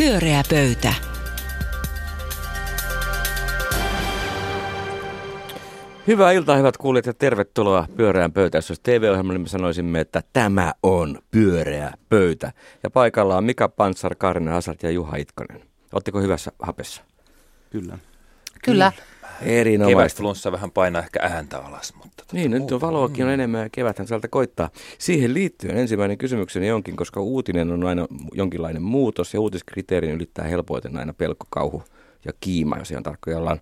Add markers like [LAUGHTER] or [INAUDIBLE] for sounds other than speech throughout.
Pyöreä pöytä. Hyvää iltaa, hyvät kuulijat, ja tervetuloa Pyöreään pöytään. Jos TV-ohjelmalle me sanoisimme, että tämä on Pyöreä pöytä. Ja paikalla on Mika Pantsar, Karina Asart ja Juha Itkonen. Oletteko hyvässä hapessa? Kyllä. Kyllä. Erinomaista. Kevätflunssa vähän painaa ehkä ääntä alas. Mutta tota Niin, nyt on valoakin on enemmän ja keväthän sieltä koittaa. Siihen liittyen ensimmäinen kysymykseni onkin, koska uutinen on aina jonkinlainen muutos ja uutiskriteerin ylittää helpoiten aina pelko, kauhu ja kiima, jos ihan tarkkoja ollaan.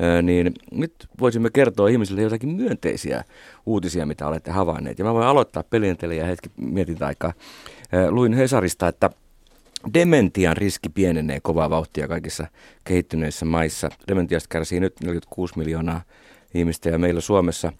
Öö, niin nyt voisimme kertoa ihmisille jotakin myönteisiä uutisia, mitä olette havainneet. Ja mä voin aloittaa pelientelijä ja hetki mietintäaikaa. Luin Hesarista, että Dementian riski pienenee kovaa vauhtia kaikissa kehittyneissä maissa. Dementiasta kärsii nyt 46 miljoonaa ihmistä ja meillä Suomessa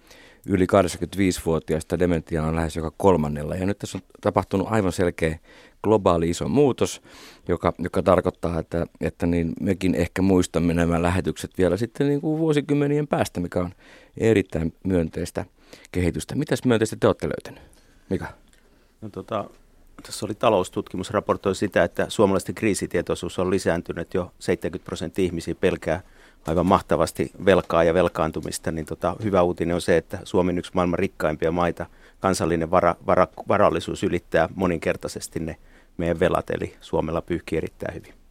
yli 85-vuotiaista dementia on lähes joka kolmannella. Ja nyt tässä on tapahtunut aivan selkeä globaali iso muutos, joka, joka tarkoittaa, että, että niin mekin ehkä muistamme nämä lähetykset vielä sitten niin kuin vuosikymmenien päästä, mikä on erittäin myönteistä kehitystä. Mitäs myönteistä te olette löytänyt, Mika? No, tota, tässä oli taloustutkimus raportoi sitä, että suomalaisten kriisitietoisuus on lisääntynyt jo 70 prosenttia ihmisiä pelkää aivan mahtavasti velkaa ja velkaantumista, niin tota, hyvä uutinen on se, että Suomi on yksi maailman rikkaimpia maita. Kansallinen vara, vara, varallisuus ylittää moninkertaisesti ne meidän velat, eli Suomella pyyhkii erittäin hyvin.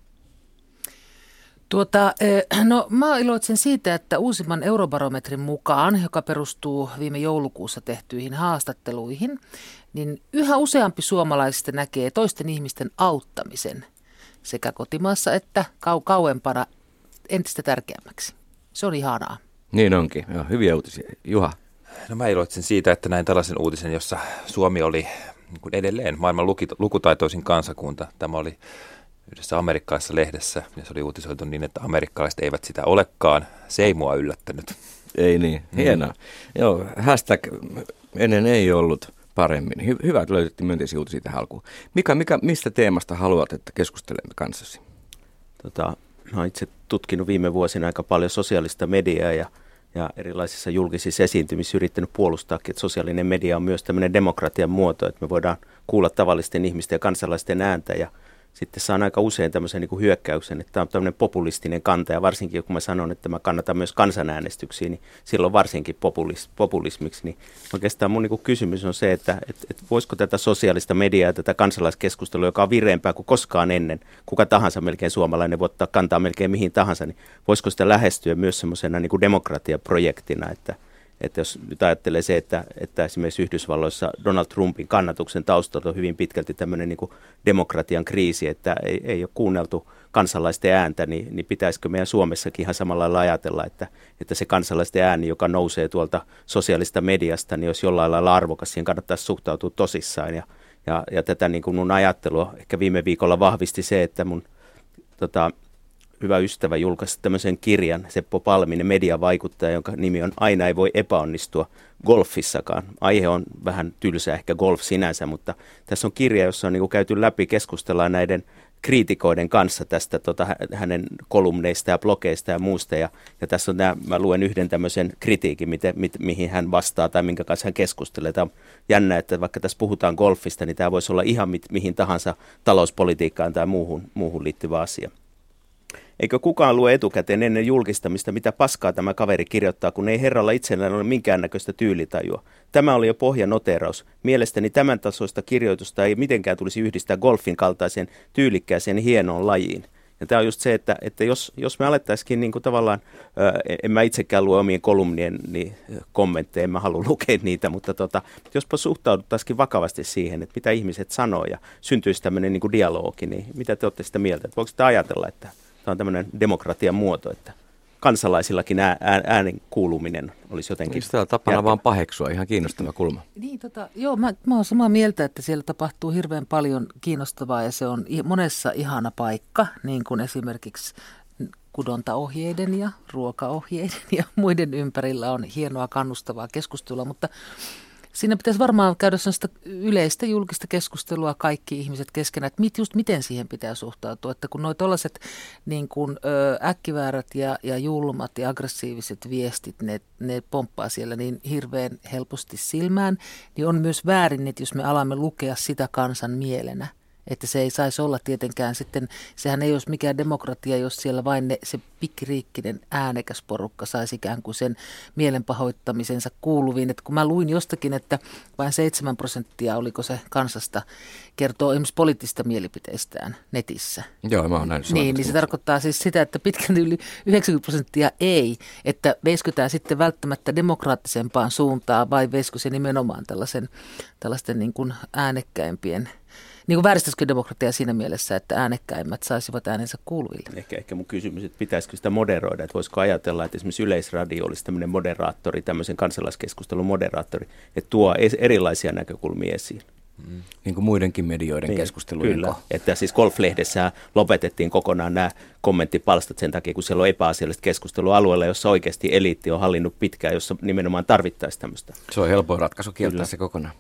Tuota, eh, no mä iloitsen siitä, että uusimman eurobarometrin mukaan, joka perustuu viime joulukuussa tehtyihin haastatteluihin, niin yhä useampi suomalaisista näkee toisten ihmisten auttamisen sekä kotimaassa että kau- kauempana entistä tärkeämmäksi. Se on ihanaa. Niin onkin, Joo, hyviä uutisia. Juha. No mä iloitsen siitä, että näin tällaisen uutisen, jossa Suomi oli niin kuin edelleen maailman luki- lukutaitoisin kansakunta. Tämä oli yhdessä amerikkalaisessa lehdessä, ja se oli uutisoitu niin, että amerikkalaiset eivät sitä olekaan. Se ei mua yllättänyt. Ei niin, hienoa. Joo, hashtag ennen ei ollut paremmin. Hy- hyvä, että löydettiin myönteisiä uutisia tähän alkuun. Mika, mikä, mistä teemasta haluat, että keskustelemme kanssasi? Tota, mä oon itse tutkinut viime vuosina aika paljon sosiaalista mediaa ja, ja erilaisissa julkisissa esiintymissä yrittänyt puolustaakin, että sosiaalinen media on myös tämmöinen demokratian muoto, että me voidaan kuulla tavallisten ihmisten ja kansalaisten ääntä ja sitten saan aika usein tämmöisen niin kuin hyökkäyksen, että tämä on tämmöinen populistinen kanta ja varsinkin kun mä sanon, että mä kannatan myös kansanäänestyksiä, niin silloin varsinkin populis, populismiksi. Niin oikeastaan mun niin kuin kysymys on se, että, että, että voisiko tätä sosiaalista mediaa ja tätä kansalaiskeskustelua, joka on vireempää kuin koskaan ennen, kuka tahansa melkein suomalainen voi ottaa kantaa melkein mihin tahansa, niin voisiko sitä lähestyä myös semmoisena niin demokratiaprojektina, että, että jos nyt ajattelee se, että, että esimerkiksi Yhdysvalloissa Donald Trumpin kannatuksen taustalta on hyvin pitkälti tämmöinen niin demokratian kriisi, että ei, ei ole kuunneltu kansalaisten ääntä, niin, niin pitäisikö meidän Suomessakin ihan samalla lailla ajatella, että, että se kansalaisten ääni, joka nousee tuolta sosiaalista mediasta, niin jos jollain lailla arvokas, siihen kannattaisi suhtautua tosissaan. Ja, ja, ja tätä niin kuin mun ajattelua ehkä viime viikolla vahvisti se, että mun tota, hyvä ystävä julkaisi tämmöisen kirjan, Seppo Palminen, mediavaikuttaja, jonka nimi on Aina ei voi epäonnistua golfissakaan. Aihe on vähän tylsä ehkä golf sinänsä, mutta tässä on kirja, jossa on niin käyty läpi, keskustellaan näiden kriitikoiden kanssa tästä tota, hä- hänen kolumneista ja blogeista ja muusta. Ja, ja tässä on nämä, mä luen yhden tämmöisen kritiikin, miten, mit, mihin hän vastaa tai minkä kanssa hän keskustelee. Tämä on jännä, että vaikka tässä puhutaan golfista, niin tämä voisi olla ihan mit, mihin tahansa talouspolitiikkaan tai muuhun, muuhun liittyvä asia. Eikö kukaan lue etukäteen ennen julkistamista, mitä paskaa tämä kaveri kirjoittaa, kun ei herralla itsellään ole minkäännäköistä tyylitajua? Tämä oli jo pohjanoteraus. Mielestäni tämän tasoista kirjoitusta ei mitenkään tulisi yhdistää golfin kaltaiseen tyylikkääseen hienoon lajiin. Ja tämä on just se, että, että jos, jos me alettaisikin niin kuin tavallaan, ää, en mä itsekään lue omien kolumnien niin, kommentteja, en mä halua [LAUGHS] lukea niitä, mutta tota, jospa suhtauduttaisikin vakavasti siihen, että mitä ihmiset sanoo ja syntyisi tämmöinen niin kuin dialogi, niin mitä te olette sitä mieltä? Voiko sitä ajatella, että tämä on tämmöinen demokratian muoto, että kansalaisillakin ää, ää, äänen kuuluminen olisi jotenkin... Sitä on tapana järkevää? vaan paheksua, ihan kiinnostava kulma. Niin, tota, joo, mä, mä oon samaa mieltä, että siellä tapahtuu hirveän paljon kiinnostavaa ja se on monessa ihana paikka, niin kuin esimerkiksi kudontaohjeiden ja ruokaohjeiden ja muiden ympärillä on hienoa kannustavaa keskustelua, mutta siinä pitäisi varmaan käydä sellaista yleistä julkista keskustelua kaikki ihmiset keskenään, että mit, just miten siihen pitää suhtautua, että kun nuo tollaiset niin kuin, ö, äkkiväärät ja, ja julmat ja aggressiiviset viestit, ne, ne pomppaa siellä niin hirveän helposti silmään, niin on myös väärin, että jos me alamme lukea sitä kansan mielenä, Että se ei saisi olla tietenkään sitten, sehän ei olisi mikään demokratia, jos siellä vain ne, se pikkiriikkinen äänekäs porukka saisi ikään kuin sen mielenpahoittamisensa kuuluviin. Että kun mä luin jostakin, että vain 7 prosenttia, oliko se kansasta, kertoo esimerkiksi poliittista mielipiteistään netissä. Joo, mä oon näin Niin, niin se tarkoittaa siis sitä, että pitkälti yli 90 prosenttia ei, että veiskö sitten välttämättä demokraattisempaan suuntaan vai veiskö se nimenomaan tällaisen, tällaisten niin kuin äänekkäimpien – niin kuin vääristäisikö demokratia siinä mielessä, että äänekkäimmät saisivat äänensä kuuluville? Ehkä, ehkä mun kysymys, että pitäisikö sitä moderoida, että voisiko ajatella, että esimerkiksi Yleisradio olisi tämmöinen moderaattori, tämmöisen kansalaiskeskustelun moderaattori, että tuo erilaisia näkökulmia esiin. Mm. Niin kuin muidenkin medioiden niin, keskustelujen Kyllä, että siis Golflehdessä lopetettiin kokonaan nämä kommenttipalstat sen takia, kun siellä on epäasiallista keskustelua alueella, jossa oikeasti eliitti on hallinnut pitkään, jossa nimenomaan tarvittaisiin tämmöistä. Se on helpoin ratkaisu kieltää se kokonaan.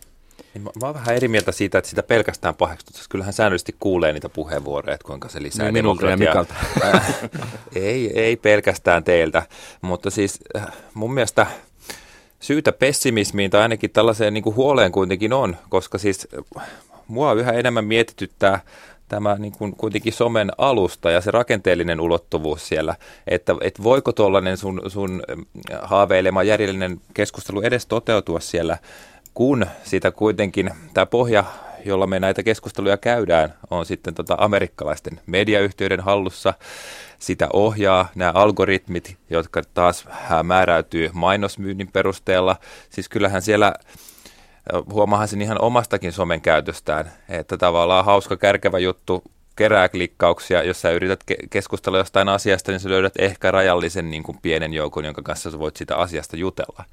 Niin mä, mä oon vähän eri mieltä siitä, että sitä pelkästään paheksutaan. Kyllähän säännöllisesti kuulee niitä puheenvuoroja, että kuinka se lisää niin, demokratiaa. [LAUGHS] ei, ei pelkästään teiltä, mutta siis äh, mun mielestä syytä pessimismiin tai ainakin tällaiseen niin kuin huoleen kuitenkin on, koska siis äh, mua yhä enemmän mietityttää tämä niin kuin kuitenkin somen alusta ja se rakenteellinen ulottuvuus siellä, että, että voiko tuollainen sun, sun äh, haaveilema järjellinen keskustelu edes toteutua siellä kun sitä kuitenkin tämä pohja, jolla me näitä keskusteluja käydään, on sitten tota amerikkalaisten mediayhtiöiden hallussa. Sitä ohjaa nämä algoritmit, jotka taas määräytyy mainosmyynnin perusteella. Siis kyllähän siellä huomaahan sen ihan omastakin somen käytöstään, että tavallaan hauska kärkevä juttu kerää klikkauksia, jos sä yrität ke- keskustella jostain asiasta, niin sä löydät ehkä rajallisen niin kuin pienen joukon, jonka kanssa sä voit sitä asiasta jutella.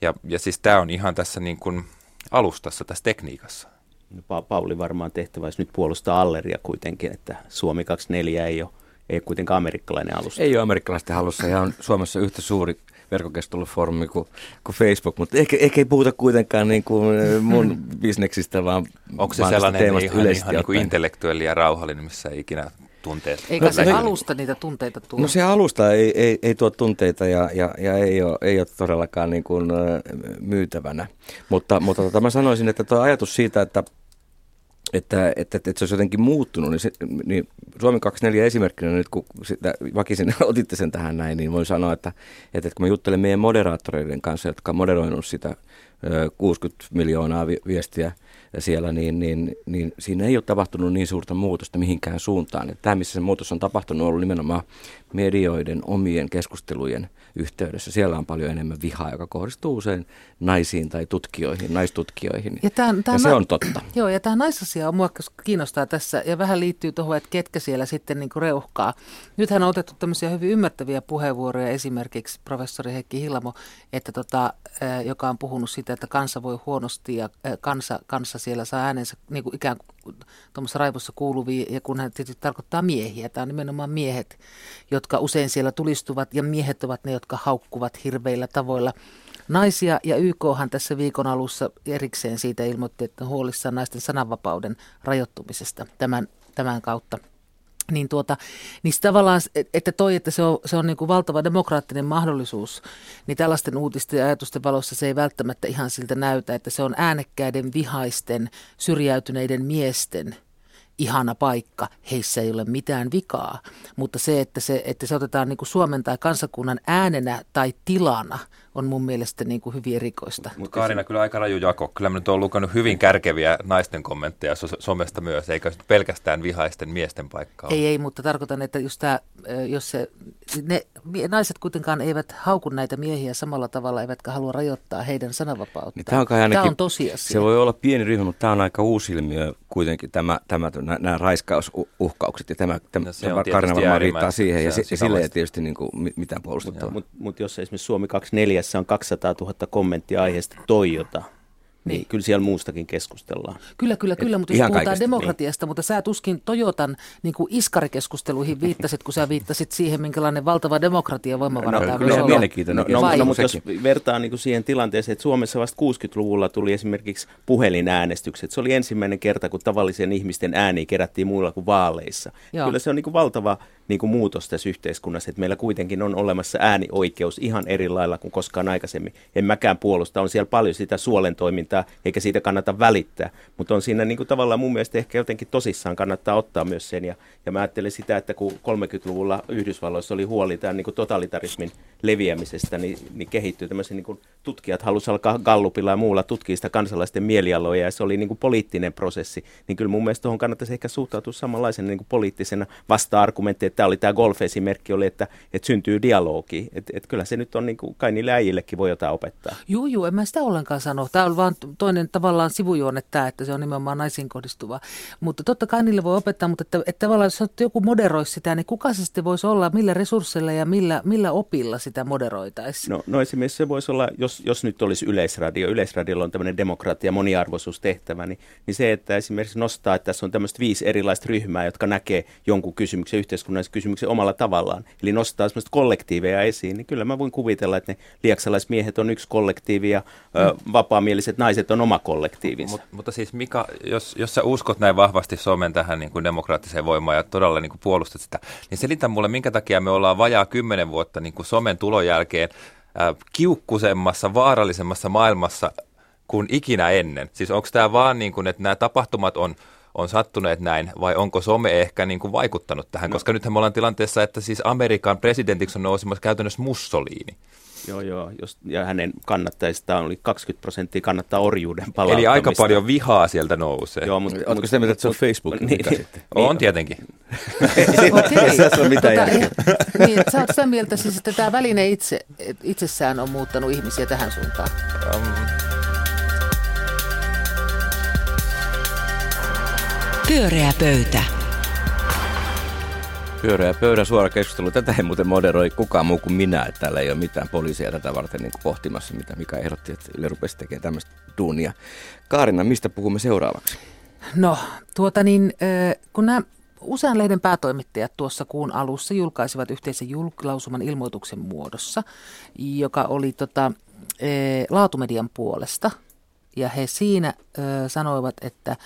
Ja, ja siis tämä on ihan tässä niin kuin alustassa, tässä tekniikassa. No, pa- Pauli varmaan tehtävä nyt puolustaa Alleria kuitenkin, että Suomi 24 ei ole, ei ole kuitenkaan amerikkalainen alusta. Ei ole amerikkalaisten halussa ja on Suomessa yhtä suuri verkkokeskustelufoorumi kuin, kuin Facebook, mutta ehkä, ehkä ei puhuta kuitenkaan niin kuin mun [LAUGHS] bisneksistä, vaan Onko se sellainen ihan, ihan niin kuin intellektuelli ja rauhallinen, missä ei ikinä tunteet. Eikä se alusta niitä tunteita tuo? No se alusta ei, ei, ei tuo tunteita ja, ja, ja ei, ole, ei ole todellakaan niin kuin, myytävänä. Mutta, mutta tota, mä sanoisin, että tuo ajatus siitä, että että, että, että, että se olisi jotenkin muuttunut, niin, se, niin Suomi 24 esimerkkinä nyt, kun sitä, vakisin [LAUGHS] otitte sen tähän näin, niin voin sanoa, että, että, että kun mä juttelen meidän moderaattoreiden kanssa, jotka on moderoinut sitä 60 miljoonaa viestiä siellä, niin, niin, niin siinä ei ole tapahtunut niin suurta muutosta mihinkään suuntaan. Tämä, missä se muutos on tapahtunut, on ollut nimenomaan medioiden omien keskustelujen yhteydessä. Siellä on paljon enemmän vihaa, joka kohdistuu usein naisiin tai tutkijoihin, naistutkijoihin. Ja, tämän, tämän ja se on totta. [CLEARS THROAT] Joo, ja tämä naisasia on mua kiinnostaa tässä ja vähän liittyy tuohon, että ketkä siellä sitten niin reuhkaa. Nythän on otettu tämmöisiä hyvin ymmärtäviä puheenvuoroja, esimerkiksi professori Heikki Hillamo, että tota, joka on puhunut siitä, että kansa voi huonosti ja kansa, kansa siellä saa äänensä niin kuin ikään kuin tuommoisessa raivossa kuuluvia, ja kun hän tietysti tarkoittaa miehiä, tämä on nimenomaan miehet, jotka usein siellä tulistuvat, ja miehet ovat ne, jotka haukkuvat hirveillä tavoilla. Naisia, ja YKhan tässä viikon alussa erikseen siitä ilmoitti, että huolissaan naisten sananvapauden rajoittumisesta tämän, tämän kautta niin, tuota, niin tavallaan, että toi, että se on, se on niin kuin valtava demokraattinen mahdollisuus, niin tällaisten uutisten ja ajatusten valossa se ei välttämättä ihan siltä näytä, että se on äänekkäiden, vihaisten, syrjäytyneiden miesten – ihana paikka, heissä ei ole mitään vikaa. Mutta se, että se, että se otetaan niin kuin Suomen tai kansakunnan äänenä tai tilana, on mun mielestä niin kuin hyvin erikoista. Mutta Kaarina, kyllä aika raju jako. Kyllä mä nyt olen lukenut hyvin kärkeviä naisten kommentteja somesta myös, eikä pelkästään vihaisten miesten paikkaa. Ei, ei, mutta tarkoitan, että just tämä, jos se, ne naiset kuitenkaan eivät hauku näitä miehiä samalla tavalla, eivätkä halua rajoittaa heidän sananvapautta. Niin tämä, on ainakin, tämä on tosiasia. Se voi olla pieni ryhmä, mutta tämä on aika uusi ilmiö kuitenkin, tämä, tämä, nämä raiskausuhkaukset, ja tämä, tämä, no, tämä Kaarina varmaan riittää siihen, ja, ja sille ei tietysti niin kuin mitään puolustettavaa. Mutta mut jos esimerkiksi Suomi 24 tässä on 200 000 kommenttia aiheesta Toyota, niin, niin kyllä siellä muustakin keskustellaan. Kyllä, kyllä, kyllä, mutta jos puhutaan kaikesta, demokratiasta, niin. mutta sä tuskin Toyotan niin kuin iskarikeskusteluihin viittasit, kun sä viittasit siihen, minkälainen valtava demokratia voimavara no, kyllä, on mielenkiintoinen. No, no, no, mutta jos vertaa niin kuin siihen tilanteeseen, että Suomessa vasta 60-luvulla tuli esimerkiksi puhelinäänestykset. Se oli ensimmäinen kerta, kun tavallisen ihmisten ääni kerättiin muilla kuin vaaleissa. Joo. Kyllä se on niin kuin valtava niin kuin muutos tässä yhteiskunnassa, että meillä kuitenkin on olemassa äänioikeus ihan eri lailla kuin koskaan aikaisemmin. En mäkään puolusta, on siellä paljon sitä suolen toimintaa, eikä siitä kannata välittää, mutta on siinä niin kuin tavallaan mun mielestä ehkä jotenkin tosissaan kannattaa ottaa myös sen. Ja, ja mä ajattelen sitä, että kun 30-luvulla Yhdysvalloissa oli huoli tämän niin kuin totalitarismin leviämisestä, niin, niin kehittyy tämmöisiä niin kuin tutkijat halusivat alkaa Gallupilla ja muulla tutkia sitä kansalaisten mielialoja ja se oli niin kuin poliittinen prosessi. Niin kyllä mun mielestä tuohon kannattaisi ehkä suhtautua samanlaisena niin kuin poliittisena vasta-argumenttina, että tämä oli tämä golf-esimerkki, oli, että, että syntyy dialogi. Että et kyllä se nyt on niin kuin, kai niille äijillekin voi jotain opettaa. Joo, joo, en mä sitä ollenkaan sano. Tämä on vaan toinen tavallaan sivujuonne tämä, että se on nimenomaan naisiin kohdistuva. Mutta totta kai niille voi opettaa, mutta että, että tavallaan jos joku moderoisi sitä, niin kuka se sitten voisi olla, millä resursseilla ja millä, millä opilla sitä moderoitaisiin? No, no esimerkiksi se voisi olla, jos, jos nyt olisi yleisradio, yleisradiolla on tämmöinen demokratia, moniarvoisuustehtävä, niin, niin se, että esimerkiksi nostaa, että tässä on tämmöistä viisi erilaista ryhmää, jotka näkee jonkun kysymyksen, yhteiskunnallisen kysymyksen omalla tavallaan, eli nostaa semmoista kollektiiveja esiin, niin kyllä mä voin kuvitella, että ne liaksalaismiehet on yksi kollektiivi ja mm. vapaamieliset naiset on oma kollektiivinsa. Mut, mutta siis Mika, jos, jos sä uskot näin vahvasti somen tähän niin kuin demokraattiseen voimaan ja todella niin kuin puolustat sitä, niin selitä mulle, minkä takia me ollaan vajaa kymmenen vuotta niin kuin somen tulon jälkeen äh, kiukkusemmassa, vaarallisemmassa maailmassa kuin ikinä ennen. Siis onko tämä vaan niin kuin, että nämä tapahtumat on on sattuneet näin, vai onko some ehkä niin kuin vaikuttanut tähän? No. Koska nythän me ollaan tilanteessa, että siis Amerikan presidentiksi on nousemassa käytännössä Mussolini. Joo, joo. Jos, ja hänen kannattajistaan oli 20 prosenttia kannattaa orjuuden palauttamista. Eli aika paljon vihaa sieltä nousee. Joo, mutta, Oletko sitä mieltä, että se on Facebook? Niin, niin, on tietenkin. Okei. Se on mitä tota, niin, sä oot sitä mieltä siis, että tämä väline itse, itsessään on muuttanut ihmisiä tähän suuntaan? Um, Pyöreä pöytä. Pyöreä pöydän suora keskustelu. Tätä ei muuten moderoi kukaan muu kuin minä. Että täällä ei ole mitään poliisia tätä varten niin pohtimassa, mitä mikä ehdotti, että Yle rupesi tekemään tämmöistä duunia. Kaarina, mistä puhumme seuraavaksi? No, tuota niin, kun nämä usean lehden päätoimittajat tuossa kuun alussa julkaisivat yhteisen julkilausuman ilmoituksen muodossa, joka oli tota, laatumedian puolesta. Ja he siinä sanoivat, että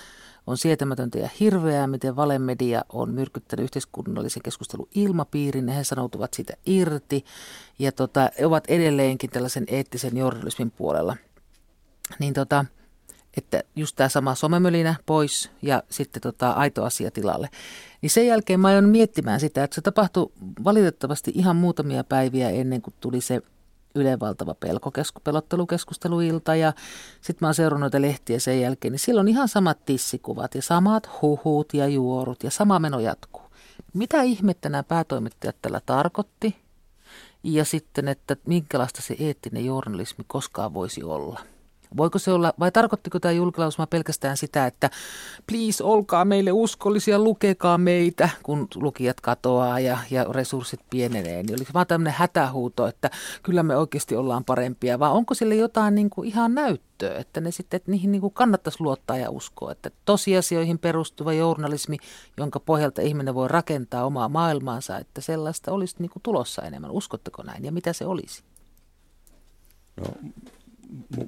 on sietämätöntä ja hirveää, miten valemedia on myrkyttänyt yhteiskunnallisen keskustelun ilmapiirin he sanoutuvat siitä irti ja tota, ovat edelleenkin tällaisen eettisen journalismin puolella. Niin tota, että just tämä sama somemölinä pois ja sitten tota, aito asia tilalle. Niin sen jälkeen mä aion miettimään sitä, että se tapahtui valitettavasti ihan muutamia päiviä ennen kuin tuli se Ylen valtava pelottelukeskusteluilta ja sitten mä oon seurannut noita lehtiä sen jälkeen, niin silloin ihan samat tissikuvat ja samat huhut ja juorut ja sama meno jatkuu. Mitä ihmettä nämä päätoimittajat tällä tarkoitti ja sitten, että minkälaista se eettinen journalismi koskaan voisi olla? Voiko se olla, vai tarkoittiko tämä julkilausuma pelkästään sitä, että please olkaa meille uskollisia, lukekaa meitä, kun lukijat katoaa ja, ja resurssit pienenee. Niin oliko vaan tämmöinen hätähuuto, että kyllä me oikeasti ollaan parempia, vai onko sille jotain niin kuin ihan näyttöä, että, ne sitten, että niihin niin kuin kannattaisi luottaa ja uskoa, että tosiasioihin perustuva journalismi, jonka pohjalta ihminen voi rakentaa omaa maailmaansa, että sellaista olisi niin kuin tulossa enemmän. Uskotteko näin ja mitä se olisi? No,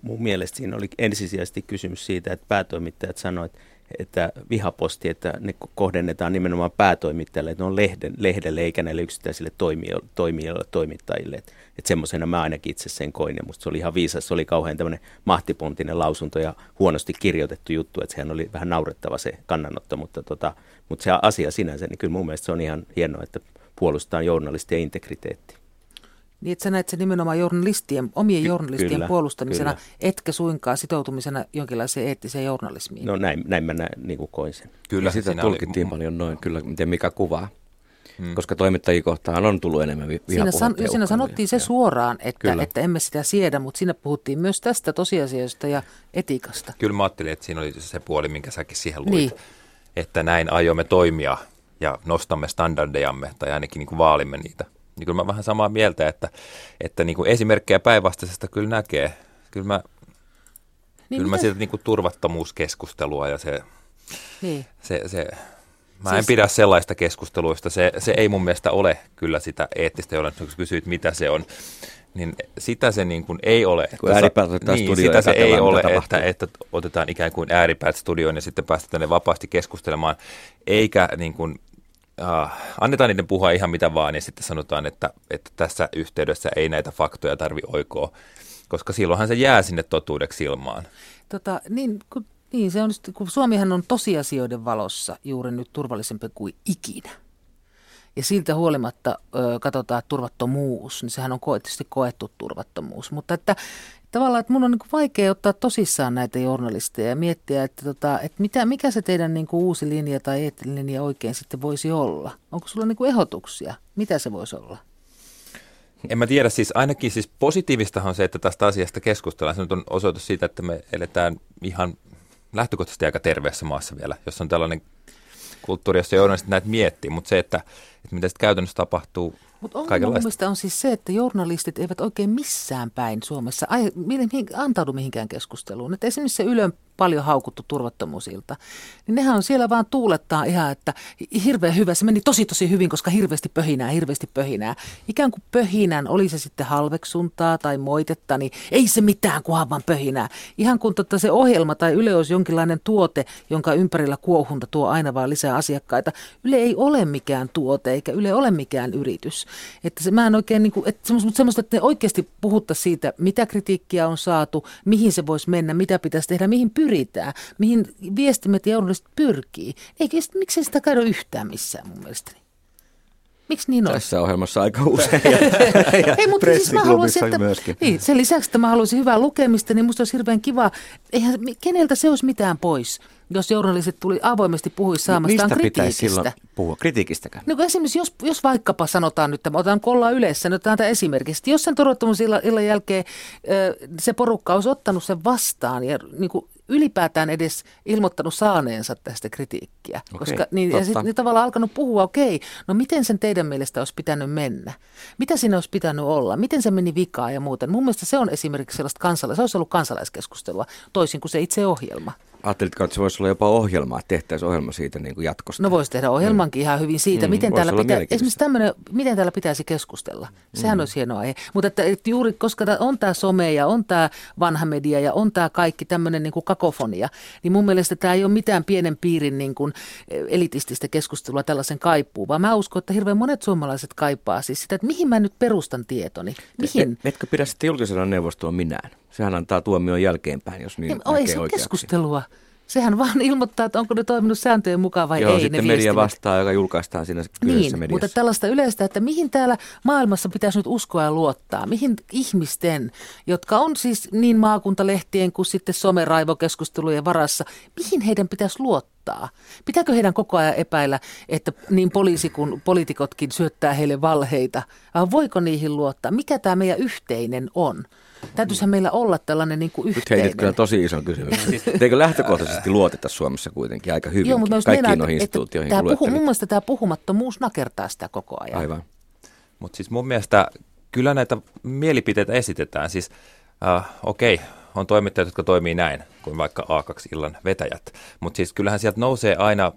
mun mielestä siinä oli ensisijaisesti kysymys siitä, että päätoimittajat sanoivat, että vihaposti, että ne kohdennetaan nimenomaan päätoimittajille, että ne on lehden, lehdelle eikä näille yksittäisille toimijoille, toimijoille toimittajille. Että, että semmoisena mä ainakin itse sen koin ja musta se oli ihan viisas, se oli kauhean tämmöinen mahtipontinen lausunto ja huonosti kirjoitettu juttu, että sehän oli vähän naurettava se kannanotto, mutta, tota, mutta se asia sinänsä, niin kyllä mun mielestä se on ihan hienoa, että puolustetaan journalistien integriteettiä. Niin, että sä näet sen nimenomaan journalistien, omien journalistien kyllä, puolustamisena, kyllä. etkä suinkaan sitoutumisena jonkinlaiseen eettiseen journalismiin. No näin, näin mä näin, niin kuin koin sen. Kyllä, ja sitä tulkittiin oli... paljon noin, kyllä, miten mikä kuvaa. Hmm. Koska toimittajia kohtaan on tullut enemmän vi- siinä, san, siinä sanottiin se suoraan, että, että emme sitä siedä, mutta siinä puhuttiin myös tästä tosiasiasta ja etiikasta. Kyllä mä ajattelin, että siinä oli se puoli, minkä säkin siihen luit, niin. että näin aiomme toimia ja nostamme standardejamme tai ainakin niin kuin vaalimme niitä. Niin kyllä mä vähän samaa mieltä, että, että niin kuin esimerkkejä päinvastaisesta kyllä näkee. Kyllä mä, niin kyllä mä siitä niin kuin turvattomuuskeskustelua ja se, niin. se, se Mä siis... en pidä sellaista keskusteluista. Se, se ei mun mielestä ole kyllä sitä eettistä, jolla kun kysyit, mitä se on, niin sitä se niin kuin ei ole. Kun ääripäät niin, sitä se ei ole, että, että otetaan ikään kuin ääripäät studioon ja sitten päästetään ne vapaasti keskustelemaan, eikä niin kuin uh, annetaan niiden puhua ihan mitä vaan ja sitten sanotaan, että, että tässä yhteydessä ei näitä faktoja tarvi oikoa, koska silloinhan se jää sinne totuudeksi ilmaan. Tota, niin, kun, niin, se on, kun Suomihan on tosiasioiden valossa juuri nyt turvallisempi kuin ikinä. Ja siltä huolimatta ö, katsotaan, että turvattomuus, niin sehän on tietysti koettu turvattomuus. Mutta että tavallaan, että mun on niin vaikea ottaa tosissaan näitä journalisteja ja miettiä, että, tota, että mitä, mikä se teidän niin kuin uusi linja tai eettinen linja oikein sitten voisi olla. Onko sulla niin kuin ehdotuksia? Mitä se voisi olla? En mä tiedä, siis ainakin siis positiivistahan on se, että tästä asiasta keskustellaan. Se nyt on osoitus siitä, että me eletään ihan lähtökohtaisesti aika terveessä maassa vielä, jos on tällainen kulttuuri, jossa journalistit näitä miettii, mutta se, että, että mitä sitten käytännössä tapahtuu, mutta ongelma mun on siis se, että journalistit eivät oikein missään päin Suomessa ai, antaudu mihinkään keskusteluun. Että esimerkiksi se Ylön paljon haukuttu turvattomuusilta, niin nehän on siellä vaan tuulettaa ihan, että hirveän hyvä, se meni tosi tosi hyvin, koska hirveästi pöhinää, hirveästi pöhinää. Ikään kuin pöhinän, oli se sitten halveksuntaa tai moitetta, niin ei se mitään, kunhan vaan pöhinää. Ihan kun totta se ohjelma tai Yle olisi jonkinlainen tuote, jonka ympärillä kuohunta tuo aina vaan lisää asiakkaita. Yle ei ole mikään tuote, eikä Yle ole mikään yritys. Että se, mä en oikein, niin kuin, että semmoista, semmoista, että ne oikeasti puhutta siitä, mitä kritiikkiä on saatu, mihin se voisi mennä, mitä pitäisi tehdä, mihin pyritään, mihin viestimet ja journalistit pyrkii. Eikä, miksi sitä käydä yhtään missään mun mielestäni? Miksi niin on? Tässä ohjelmassa aika usein. [LAUGHS] Ei, mutta siis mä haluaisin, että, myöskin. Niin, sen lisäksi, että mä haluaisin hyvää lukemista, niin musta olisi hirveän kiva. Eihän, keneltä se olisi mitään pois, jos journalistit tuli avoimesti puhuisi saamastaan Mistä kritiikistä. Mistä silloin puhua? Kritiikistäkö? No esimerkiksi jos, jos vaikkapa sanotaan nyt, että otan kolla yleensä, nyt otetaan esimerkiksi. Jos sen turvattomuusillan illan jälkeen se porukka olisi ottanut sen vastaan ja niin kuin ylipäätään edes ilmoittanut saaneensa tästä kritiikkiä. Okay, koska, niin, ja sitten niin tavallaan alkanut puhua, okei, no miten sen teidän mielestä olisi pitänyt mennä? Mitä siinä olisi pitänyt olla? Miten se meni vikaa ja muuten? Mun mielestä se on esimerkiksi sellaista kansalais, se olisi ollut kansalaiskeskustelua, toisin kuin se itse ohjelma. Ajattelitko, että se voisi olla jopa ohjelma, että tehtäisiin ohjelma siitä niin kuin jatkosta? No voisi tehdä ohjelmankin mm. ihan hyvin siitä, mm, miten täällä pitää, esimerkiksi tämmöinen, miten täällä pitäisi keskustella. Sehän mm. olisi hienoa. Mutta että, että juuri koska on tämä some ja on tämä vanha media ja on tämä kaikki tämmöinen niin kuin kakofonia, niin mun mielestä tämä ei ole mitään pienen piirin niin kuin elitististä keskustelua tällaisen kaipuu, vaan mä uskon, että hirveän monet suomalaiset kaipaa siis sitä, että mihin mä nyt perustan tietoni. Mihin? etkö pidä sitten julkisella neuvostoa minään? Sehän antaa tuomion jälkeenpäin, jos niin ei, ei se on keskustelua. Sehän vaan ilmoittaa, että onko ne toiminut sääntöjen mukaan vai Joo, ei. sitten ne media vastaa, joka julkaistaan siinä niin, mediassa. mutta tällaista yleistä, että mihin täällä maailmassa pitäisi nyt uskoa ja luottaa. Mihin ihmisten, jotka on siis niin maakuntalehtien kuin sitten someraivokeskustelujen varassa, mihin heidän pitäisi luottaa? Pitääkö heidän koko ajan epäillä, että niin poliisi kuin poliitikotkin syöttää heille valheita? Vai voiko niihin luottaa? Mikä tämä meidän yhteinen on? Täytyisihän meillä olla tällainen niin kuin yhteinen. Nyt heidät kyllä tosi iso kysymys. [LAUGHS] Eikö lähtökohtaisesti luoteta Suomessa kuitenkin aika hyvin Joo, mutta kaikkiin noihin instituutioihin? Tämä puhu, mun mielestä tämä puhumattomuus nakertaa sitä koko ajan. Aivan. Mutta siis mun mielestä kyllä näitä mielipiteitä esitetään. Siis uh, okei, okay, on toimittajat, jotka toimii näin, kuin vaikka A2-illan vetäjät. Mutta siis kyllähän sieltä nousee aina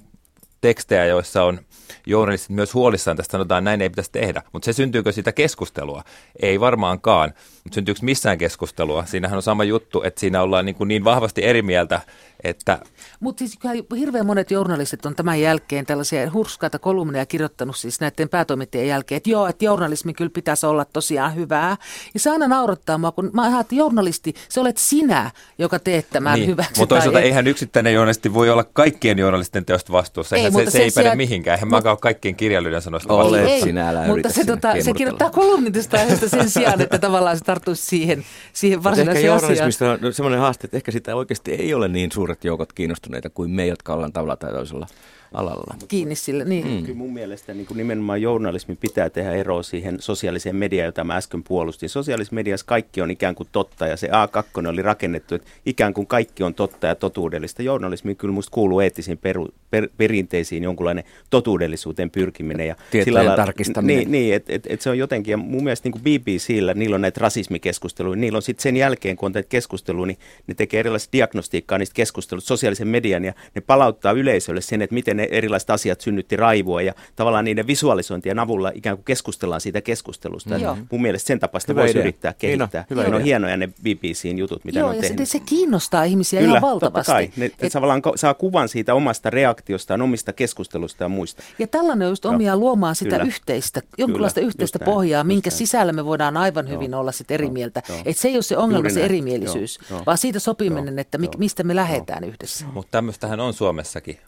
tekstejä, joissa on journalistit myös huolissaan tästä, sanotaan, näin ei pitäisi tehdä. Mutta se syntyykö siitä keskustelua? Ei varmaankaan. Mutta syntyykö missään keskustelua? Siinähän on sama juttu, että siinä ollaan niin, kuin niin vahvasti eri mieltä, että... Mutta siis hirveän monet journalistit on tämän jälkeen tällaisia hurskaita kolumneja kirjoittanut siis näiden päätoimittajien jälkeen, että joo, että journalismi kyllä pitäisi olla tosiaan hyvää. Ja se aina naurattaa mua, kun mä ajattelen, että journalisti, se olet sinä, joka teet tämän niin. hyväksi. Mutta toisaalta et... eihän yksittäinen journalisti voi olla kaikkien journalistien teosta vastuussa. Eihän ei, se, se ei päde mihinkään. Eihän mut... mä ole kaikkien kirjailijoiden sanoista Olet ei, sinä, älä Mutta se, tota, se kirjoittaa kolumnitista aiheesta sen sijaan, että tavallaan se tarttuisi siihen, siihen varsinaiseen asiaan. Ehkä journalismista on sellainen haaste, että ehkä sitä oikeasti ei ole niin suuret joukot kiinnostuneita kuin me, jotka ollaan tavalla tai toisella alalla. Kiinni sille, niin. Mm. Kyllä mun mielestä niin kuin nimenomaan journalismi pitää tehdä ero siihen sosiaaliseen mediaan, jota mä äsken puolustin. Sosiaalisessa mediassa kaikki on ikään kuin totta ja se A2 oli rakennettu, että ikään kuin kaikki on totta ja totuudellista. Journalismi kyllä musta kuuluu eettisiin peru, per, perinteisiin jonkunlainen totuudellisuuteen pyrkiminen. Ja Tietojen sillä tarkistaminen. Niin, niin että et, et se on jotenkin, ja mun mielestä niin kuin BBCllä, niillä on näitä rasismikeskusteluja, niillä on sitten sen jälkeen, kun on tätä keskustelua, niin ne tekee erilaisia diagnostiikkaa niistä keskusteluista sosiaalisen median ja ne palauttaa yleisölle sen, että miten miten ne erilaiset asiat synnytti raivua ja tavallaan niiden visualisointien avulla ikään kuin keskustellaan siitä keskustelusta. Mm-hmm. Mun mielestä sen tapaista voisi idea. yrittää kehittää. Hieno, hyvä ne on hienoja ne BBCin jutut, mitä Joo, ne on tehnyt. Se, se kiinnostaa ihmisiä Kyllä, ihan valtavasti. Kai. Ne, Et... tavallaan saa kuvan siitä omasta reaktiostaan, omista keskustelusta ja muista. Ja tällainen on just omia no. luomaan sitä Kyllä. yhteistä, jonkinlaista Kyllä, yhteistä pohjaa, minkä näin. sisällä me voidaan aivan hyvin olla sit eri mieltä. Että se ei ole se ongelma, se erimielisyys, vaan siitä sopiminen, että mistä me lähdetään yhdessä. Mutta tämmöistähän on Suomessakin.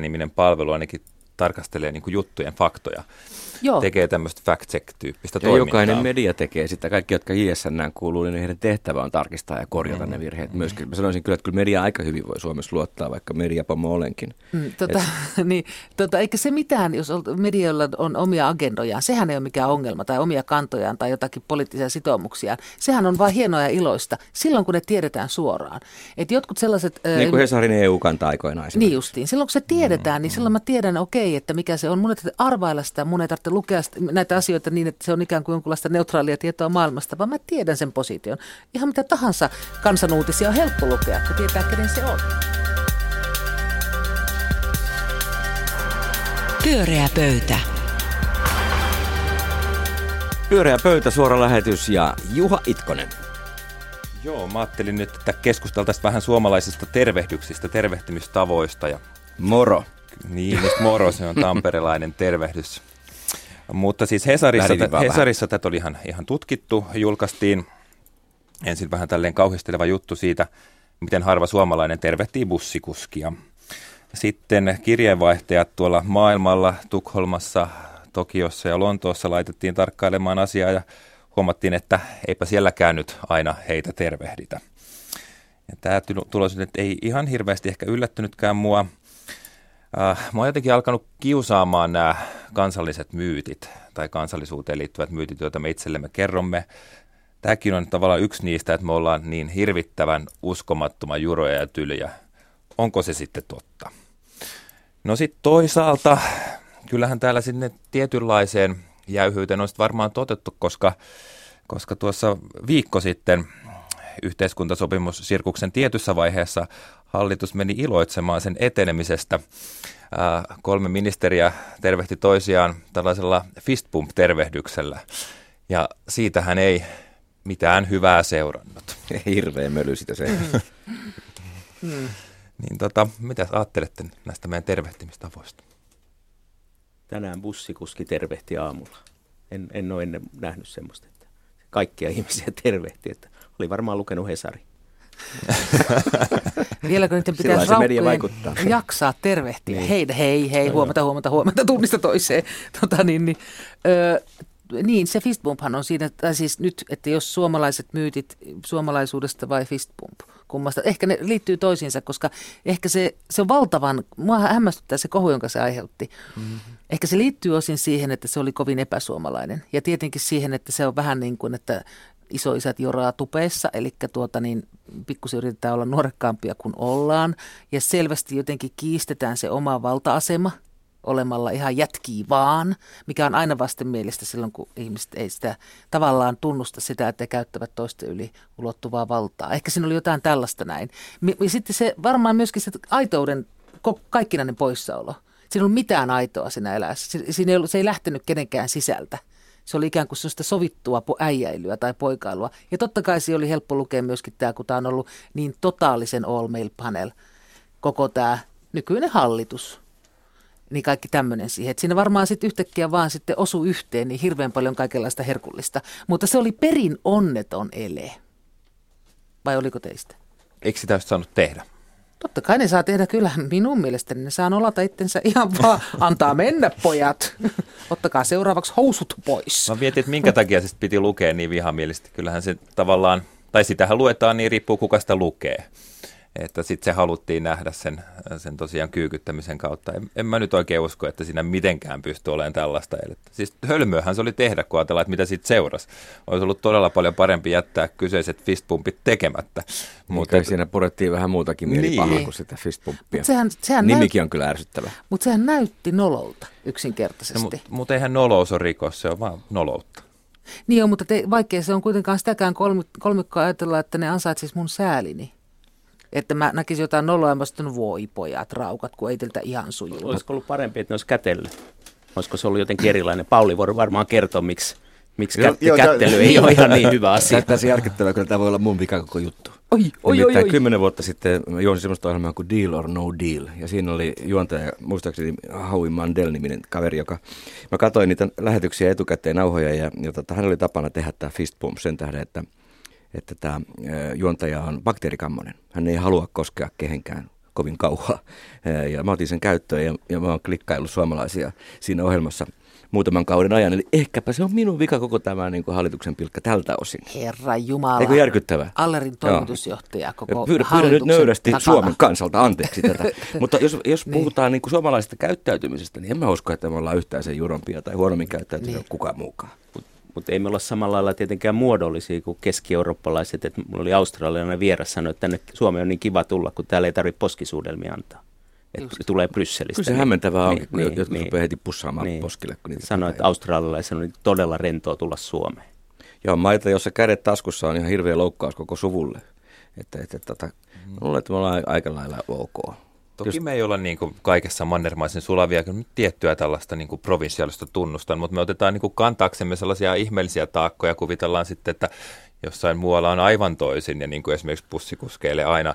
Faktabaari-niminen palvelu ainakin tarkastelee niin kuin juttujen faktoja. Joo. tekee tämmöistä fact-check-tyyppistä ja toimintaa. jokainen media tekee sitä. Kaikki, jotka JSN kuuluu, niin heidän tehtävä on tarkistaa ja korjata mm. ne virheet myöskin. Mä sanoisin kyllä, että kyllä media aika hyvin voi Suomessa luottaa, vaikka mediapomo olenkin. Mm, tota, Et... [LAUGHS] niin, tota, eikä se mitään, jos medialla on omia agendojaan, sehän ei ole mikään ongelma, tai omia kantojaan tai jotakin poliittisia sitoumuksiaan. Sehän on vain hienoa ja iloista, silloin kun ne tiedetään suoraan. Et jotkut sellaiset... Niin kuin Hesarin EU-kanta aikoinaan Niin justiin. Silloin kun se tiedetään, mm, niin silloin mä tiedän, okei, okay, että mikä se on. Mun ei arvailla sitä, mun ei tarvitse lukea näitä asioita niin, että se on ikään kuin jonkunlaista neutraalia tietoa maailmasta, vaan mä tiedän sen position. Ihan mitä tahansa kansanuutisia on helppo lukea, kun tietää, kenen se on. Pyöreä pöytä. Pyöreä pöytä, suora lähetys ja Juha Itkonen. Joo, mä ajattelin nyt, että keskusteltaisiin vähän suomalaisista tervehdyksistä, tervehtimistavoista. Ja... Moro. Niin, moro, se on tamperelainen tervehdys. Mutta siis Hesarissa, t- Hesarissa tätä oli ihan, ihan tutkittu. Julkaistiin ensin vähän tälleen kauhisteleva juttu siitä, miten harva suomalainen tervehtii bussikuskia. Sitten kirjeenvaihtajat tuolla maailmalla, Tukholmassa, Tokiossa ja Lontoossa laitettiin tarkkailemaan asiaa ja huomattiin, että eipä sielläkään nyt aina heitä tervehditä. Ja tämä tulos nyt ei ihan hirveästi ehkä yllättynytkään mua – Äh, oon jotenkin alkanut kiusaamaan nämä kansalliset myytit tai kansallisuuteen liittyvät myytit, joita me itsellemme kerromme. Tämäkin on tavallaan yksi niistä, että me ollaan niin hirvittävän uskomattoman juroja ja tylyjä. Onko se sitten totta? No sitten toisaalta, kyllähän täällä sinne tietynlaiseen jäyhyyteen on varmaan totettu, koska, koska tuossa viikko sitten yhteiskuntasopimus Sirkuksen tietyssä vaiheessa hallitus meni iloitsemaan sen etenemisestä. kolme ministeriä tervehti toisiaan tällaisella fistpump-tervehdyksellä. Ja siitähän ei mitään hyvää seurannut. Hirveä möly sitä se. Mm. niin tota, mitä ajattelette näistä meidän tervehtimistavoista? Tänään bussikuski tervehti aamulla. En, en ole ennen nähnyt semmoista, että kaikkia ihmisiä tervehti. Että oli varmaan lukenut Hesari. [LAUGHS] Vieläkö niiden pitäisi raukkojen jaksaa tervehtiä? Niin. Hei, hei, hei, huomata, huomata, huomata, tunnista toiseen. [LAUGHS] Tota, niin, niin, ö, niin, se fistbumphan on siinä, tai siis nyt, että jos suomalaiset myytit suomalaisuudesta vai fistbump kummasta, ehkä ne liittyy toisiinsa, koska ehkä se, se on valtavan, mua hämmästyttää se kohu, jonka se aiheutti. Mm-hmm. Ehkä se liittyy osin siihen, että se oli kovin epäsuomalainen ja tietenkin siihen, että se on vähän niin kuin, että isoisät joraa tupeissa, eli tuota niin, pikkusen yritetään olla nuorekkaampia kuin ollaan. Ja selvästi jotenkin kiistetään se oma valta-asema olemalla ihan jätkii vaan, mikä on aina vastenmielistä silloin, kun ihmiset ei sitä tavallaan tunnusta sitä, että käyttävät toisten yli ulottuvaa valtaa. Ehkä siinä oli jotain tällaista näin. Ja sitten se varmaan myöskin se aitouden kaikkinainen poissaolo. Siinä ei ollut mitään aitoa siinä elässä. Siinä ei ollut, se ei lähtenyt kenenkään sisältä. Se oli ikään kuin sellaista sovittua äijäilyä tai poikailua. Ja totta kai se oli helppo lukea myöskin tämä, kun tämä on ollut niin totaalisen all mail panel, koko tämä nykyinen hallitus. Niin kaikki tämmöinen siihen. Että siinä varmaan sitten yhtäkkiä vaan sitten osu yhteen niin hirveän paljon kaikenlaista herkullista. Mutta se oli perin onneton ele. Vai oliko teistä? Eikö sitä saanut tehdä? Totta kai ne saa tehdä kyllä minun mielestäni. Ne saa olata itsensä [LAUGHS] ihan vaan, antaa mennä pojat. Ottakaa seuraavaksi housut pois. Mä mietin, että minkä takia se piti lukea niin vihamielisesti. Kyllähän se tavallaan, tai sitähän luetaan niin riippuu kuka sitä lukee että sitten se haluttiin nähdä sen, sen tosiaan kyykyttämisen kautta. En, en mä nyt oikein usko, että siinä mitenkään pystyy olemaan tällaista. Eli, siis hölmöhän se oli tehdä, kun ajatellaan, että mitä siitä seurasi. Olisi ollut todella paljon parempi jättää kyseiset fistpumpit tekemättä. Niin, mutta siinä purettiin vähän muutakin mielipahaa niin. kuin sitä fistpumppia. Sehän, sehän Nimikin näyt... on kyllä ärsyttävä. Mutta sehän näytti nololta yksinkertaisesti. No, mutta mut eihän nolous ole rikos, se on vaan noloutta. Niin on, mutta te, vaikkei se on kuitenkaan sitäkään kolmikkoa ajatella, että ne ansaitsisi mun säälini. Että mä näkisin jotain noloa, ja voi pojat, raukat, kun ei teiltä ihan sujuu. Olisiko ollut parempi, että ne olisi kätellyt? Olisiko se ollut jotenkin erilainen? Pauli voi varmaan kertoa, miksi, miksi kä- joo, kättely joo, ei ole ihan niin hyvä asia. Näyttäisi järkyttävää, kyllä tämä voi olla mun vika koko juttu. Oi, oi, oi, oi. kymmenen vuotta sitten mä juonsin sellaista ohjelmaa kuin Deal or No Deal. Ja siinä oli juontaja, muistaakseni Howie Mandel-niminen kaveri, joka... Mä katsoin niitä lähetyksiä etukäteen nauhoja ja, ja tota, hän oli tapana tehdä tämä fist pump sen tähden, että, että tämä juontaja on bakteerikammonen. Hän ei halua koskea kehenkään kovin kauan. Ja mä otin sen käyttöön ja, ja mä oon klikkaillut suomalaisia siinä ohjelmassa muutaman kauden ajan. Eli ehkäpä se on minun vika koko tämä niin kuin hallituksen pilkka tältä osin. Herra Jumala. Eikö järkyttävää? Allerin toimitusjohtaja koko Pyydän, pyydän nyt nöyrästi takana. Suomen kansalta anteeksi tätä. [LAUGHS] Mutta jos, jos niin. puhutaan niin kuin suomalaisesta käyttäytymisestä, niin en mä usko, että me ollaan yhtään sen jurompia tai huonommin käyttäytynyt niin. kukaan muukaan. Mutta ei me olla samalla lailla tietenkään muodollisia kuin keski-eurooppalaiset. Et mulla oli australialainen vieras sanoi, että tänne Suomeen on niin kiva tulla, kun täällä ei tarvitse poskisuudelmia antaa. Että tulee Brysselistä. Kyllä se hämmentävää on, niin, kun niin, jotkut niin, rupeaa heti pussaamaan niin. poskille. Kun niitä Sanoi, että australialaisen on todella rentoa tulla Suomeen. Joo, maita, jossa kädet taskussa on ihan hirveä loukkaus koko suvulle. Että, että, että, että mm. luulen, että me ollaan aika lailla ok. Toki Just... me ei olla niin kuin kaikessa mannermaisen sulavia, kun tiettyä tällaista niin kuin provinsiaalista tunnusta, mutta me otetaan niin kuin kantaaksemme sellaisia ihmeellisiä taakkoja, kuvitellaan sitten, että jossain muualla on aivan toisin, ja niin kuin esimerkiksi bussikuskeille aina,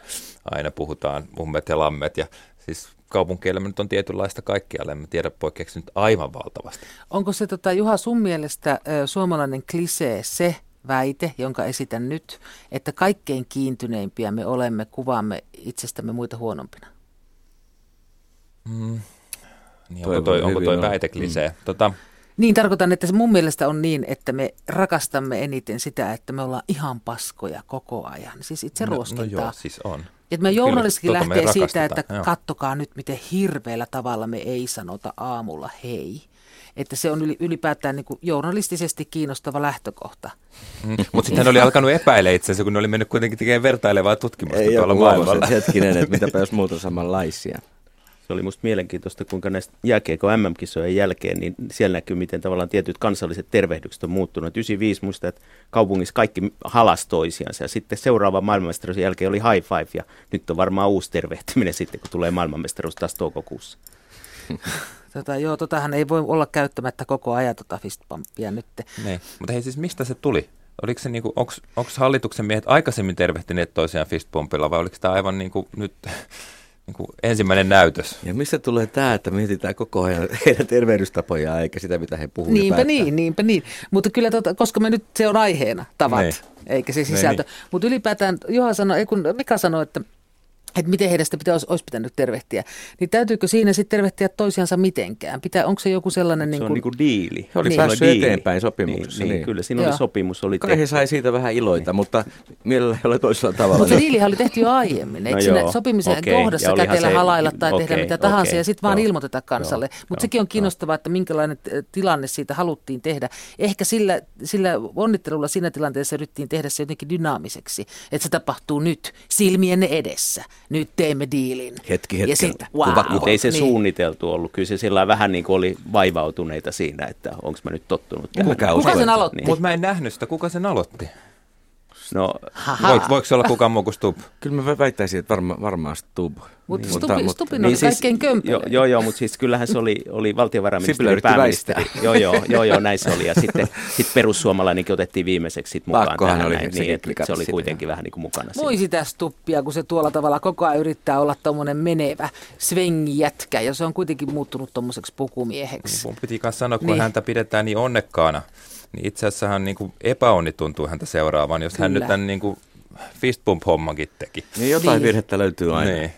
aina puhutaan ummet ja lammet, ja siis kaupunkielämä nyt on tietynlaista kaikkialle, en tiedä poikkeeksi nyt aivan valtavasti. Onko se tota, Juha sun mielestä suomalainen klisee se väite, jonka esitän nyt, että kaikkein kiintyneimpiä me olemme, kuvaamme itsestämme muita huonompina? Mm. Niin, onko toi, onko toi väite klisee? Mm. Tota, niin tarkoitan, että se mun mielestä on niin, että me rakastamme eniten sitä, että me ollaan ihan paskoja koko ajan. Siis itse no, ruoskintaa. No joo, siis on. Että me journalistikin lähtee siitä, että joo. kattokaa nyt, miten hirveällä tavalla me ei sanota aamulla hei. Että se on ylipäätään niin kuin journalistisesti kiinnostava lähtökohta. Mm, mutta sitten hän oli alkanut epäillä itse asiassa, kun ne oli mennyt kuitenkin tekemään vertailevaa tutkimusta ei tuolla maailmalla. Hetkinen, että mitäpä jos muut on samanlaisia. Se oli musta mielenkiintoista, kuinka näistä jääkiekko MM-kisojen jälkeen, niin siellä näkyy, miten tavallaan tietyt kansalliset tervehdykset on muuttunut. 95 muista, että kaupungissa kaikki halas toisiansa ja sitten seuraava maailmanmestaruus jälkeen oli high five ja nyt on varmaan uusi tervehtyminen sitten, kun tulee maailmanmestaruus taas toukokuussa. [LAUGHS] Tota, joo, totahan ei voi olla käyttämättä koko ajan tota fistpumpia nyt. Niin, mutta hei siis mistä se tuli? Oliko se niinku, onko hallituksen miehet aikaisemmin tervehtineet toisiaan fistpumpilla vai oliko tämä aivan niinku nyt niin kuin ensimmäinen näytös. Ja missä tulee tämä, että mietitään koko ajan heidän terveydystapojaan eikä sitä, mitä he puhuvat Niinpä niin, niinpä niin. Mutta kyllä, tota, koska me nyt se on aiheena, tavat, niin. eikä se sisältö. Niin. Mutta ylipäätään Juha sanoi, ei kun Mika sanoi, että että miten heidän sitä pitäisi, olisi pitänyt tervehtiä. Niin täytyykö siinä sitten tervehtiä toisiansa mitenkään? Pitää, onko se joku sellainen... Niin kuin... Se on niin kuin diili. He oli niin. päässyt diili. eteenpäin sopimuksessa. Niin, niin. Kyllä, siinä Joo. oli sopimus. Oli Kai he sai siitä vähän iloita, niin. mutta mielellä ei ole toisella tavalla. Mutta se diilihan oli tehty jo aiemmin. Eikö no siinä sopimisen okay. kohdassa käteellä se, halailla tai okay, tehdä mitä tahansa okay. ja sitten vaan ilmoiteta kansalle. Mutta sekin on kiinnostavaa, että minkälainen tilanne siitä haluttiin tehdä. Ehkä sillä, sillä onnittelulla siinä tilanteessa yritettiin tehdä se jotenkin dynaamiseksi. Että se tapahtuu nyt silmienne edessä. Nyt teemme diili diilin. Hetki hetkeltä. Wow. Mutta ei se niin. suunniteltu ollut. Kyllä se sillä vähän niin kuin oli vaivautuneita siinä, että onko mä nyt tottunut. Kuka, kuka sen aloitti? Niin. Mutta mä en nähnyt sitä. Kuka sen aloitti? No, Voiko, voiko se olla kukaan muu kuin Stub? Kyllä mä väittäisin, että varma, varmaan Stub. Mut niin, Stubi, mutta, Stubin niin, oli siis, kaikkein kömpelö. Joo, joo, joo mutta siis kyllähän se oli, oli valtiovarainministeri pääministeri. joo, joo, joo, joo, näin se oli. Ja sitten sit perussuomalainenkin otettiin viimeiseksi sit mukaan Pakkohan tähän. Oli näin, niin, että se oli kuitenkin vähän niin kuin mukana. Voi sitä Stuppia, kun se tuolla tavalla koko ajan yrittää olla tuommoinen menevä svengijätkä, ja se on kuitenkin muuttunut tuommoiseksi pukumieheksi. Mun piti sanoa, kun niin. häntä pidetään niin onnekkaana, niin itse asiassa hän niin kuin epäonni tuntuu häntä seuraavan, jos Kyllä. hän nyt tämän niin kuin fistbump-hommankin teki. Niin jotain niin. virhettä löytyy aina. Niin.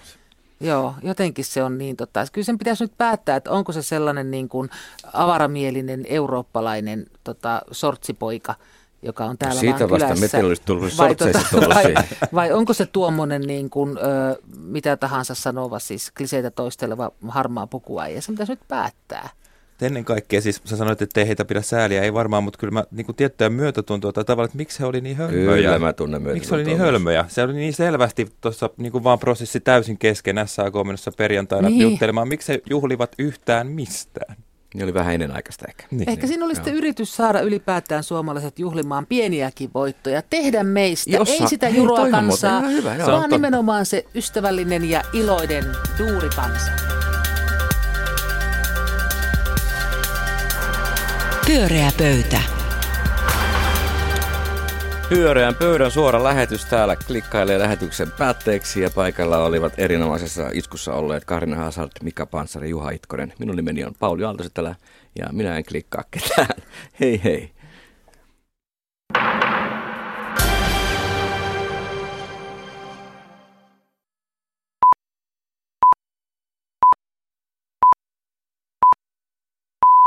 Joo, jotenkin se on niin, tota, kyllä sen pitäisi nyt päättää, että onko se sellainen niin kuin avaramielinen eurooppalainen tota, sortsipoika, joka on täällä Siitä vaan vasta kylässä. olisi tullut vai, tota, vai, vai onko se tuommoinen niin kuin, ö, mitä tahansa sanova, siis kliseitä toisteleva harmaa pukuäijä, se pitäisi nyt päättää ennen kaikkea, siis sä sanoit, että ei heitä pidä sääliä, ei varmaan, mutta kyllä mä niin kuin tiettyä myötätuntoa tai tavallaan, että miksi he oli niin hölmöjä. Kyllä mä tunnen Miksi he oli niin hölmöjä? Se oli niin selvästi tuossa niin vaan prosessi täysin kesken SAK menossa perjantaina niin. juttelemaan. Miksi he juhlivat yhtään mistään? Niin oli vähän ennenaikaista ehkä. Niin. Ehkä siinä oli sitten yritys saada ylipäätään suomalaiset juhlimaan pieniäkin voittoja. Tehdä meistä, Jossa, ei sitä juroa kansaa, hyvä, vaan nimenomaan se ystävällinen ja iloinen duurikansa. Pyöreä pöytä. Pyöreän pöydän suora lähetys täällä klikkailee lähetyksen päätteeksi ja paikalla olivat erinomaisessa iskussa olleet Karina Hasalt, Mika Panssari, Juha Itkonen. Minun nimeni on Pauli Aaltosetälä ja minä en klikkaa ketään. [LAUGHS] Hei hei.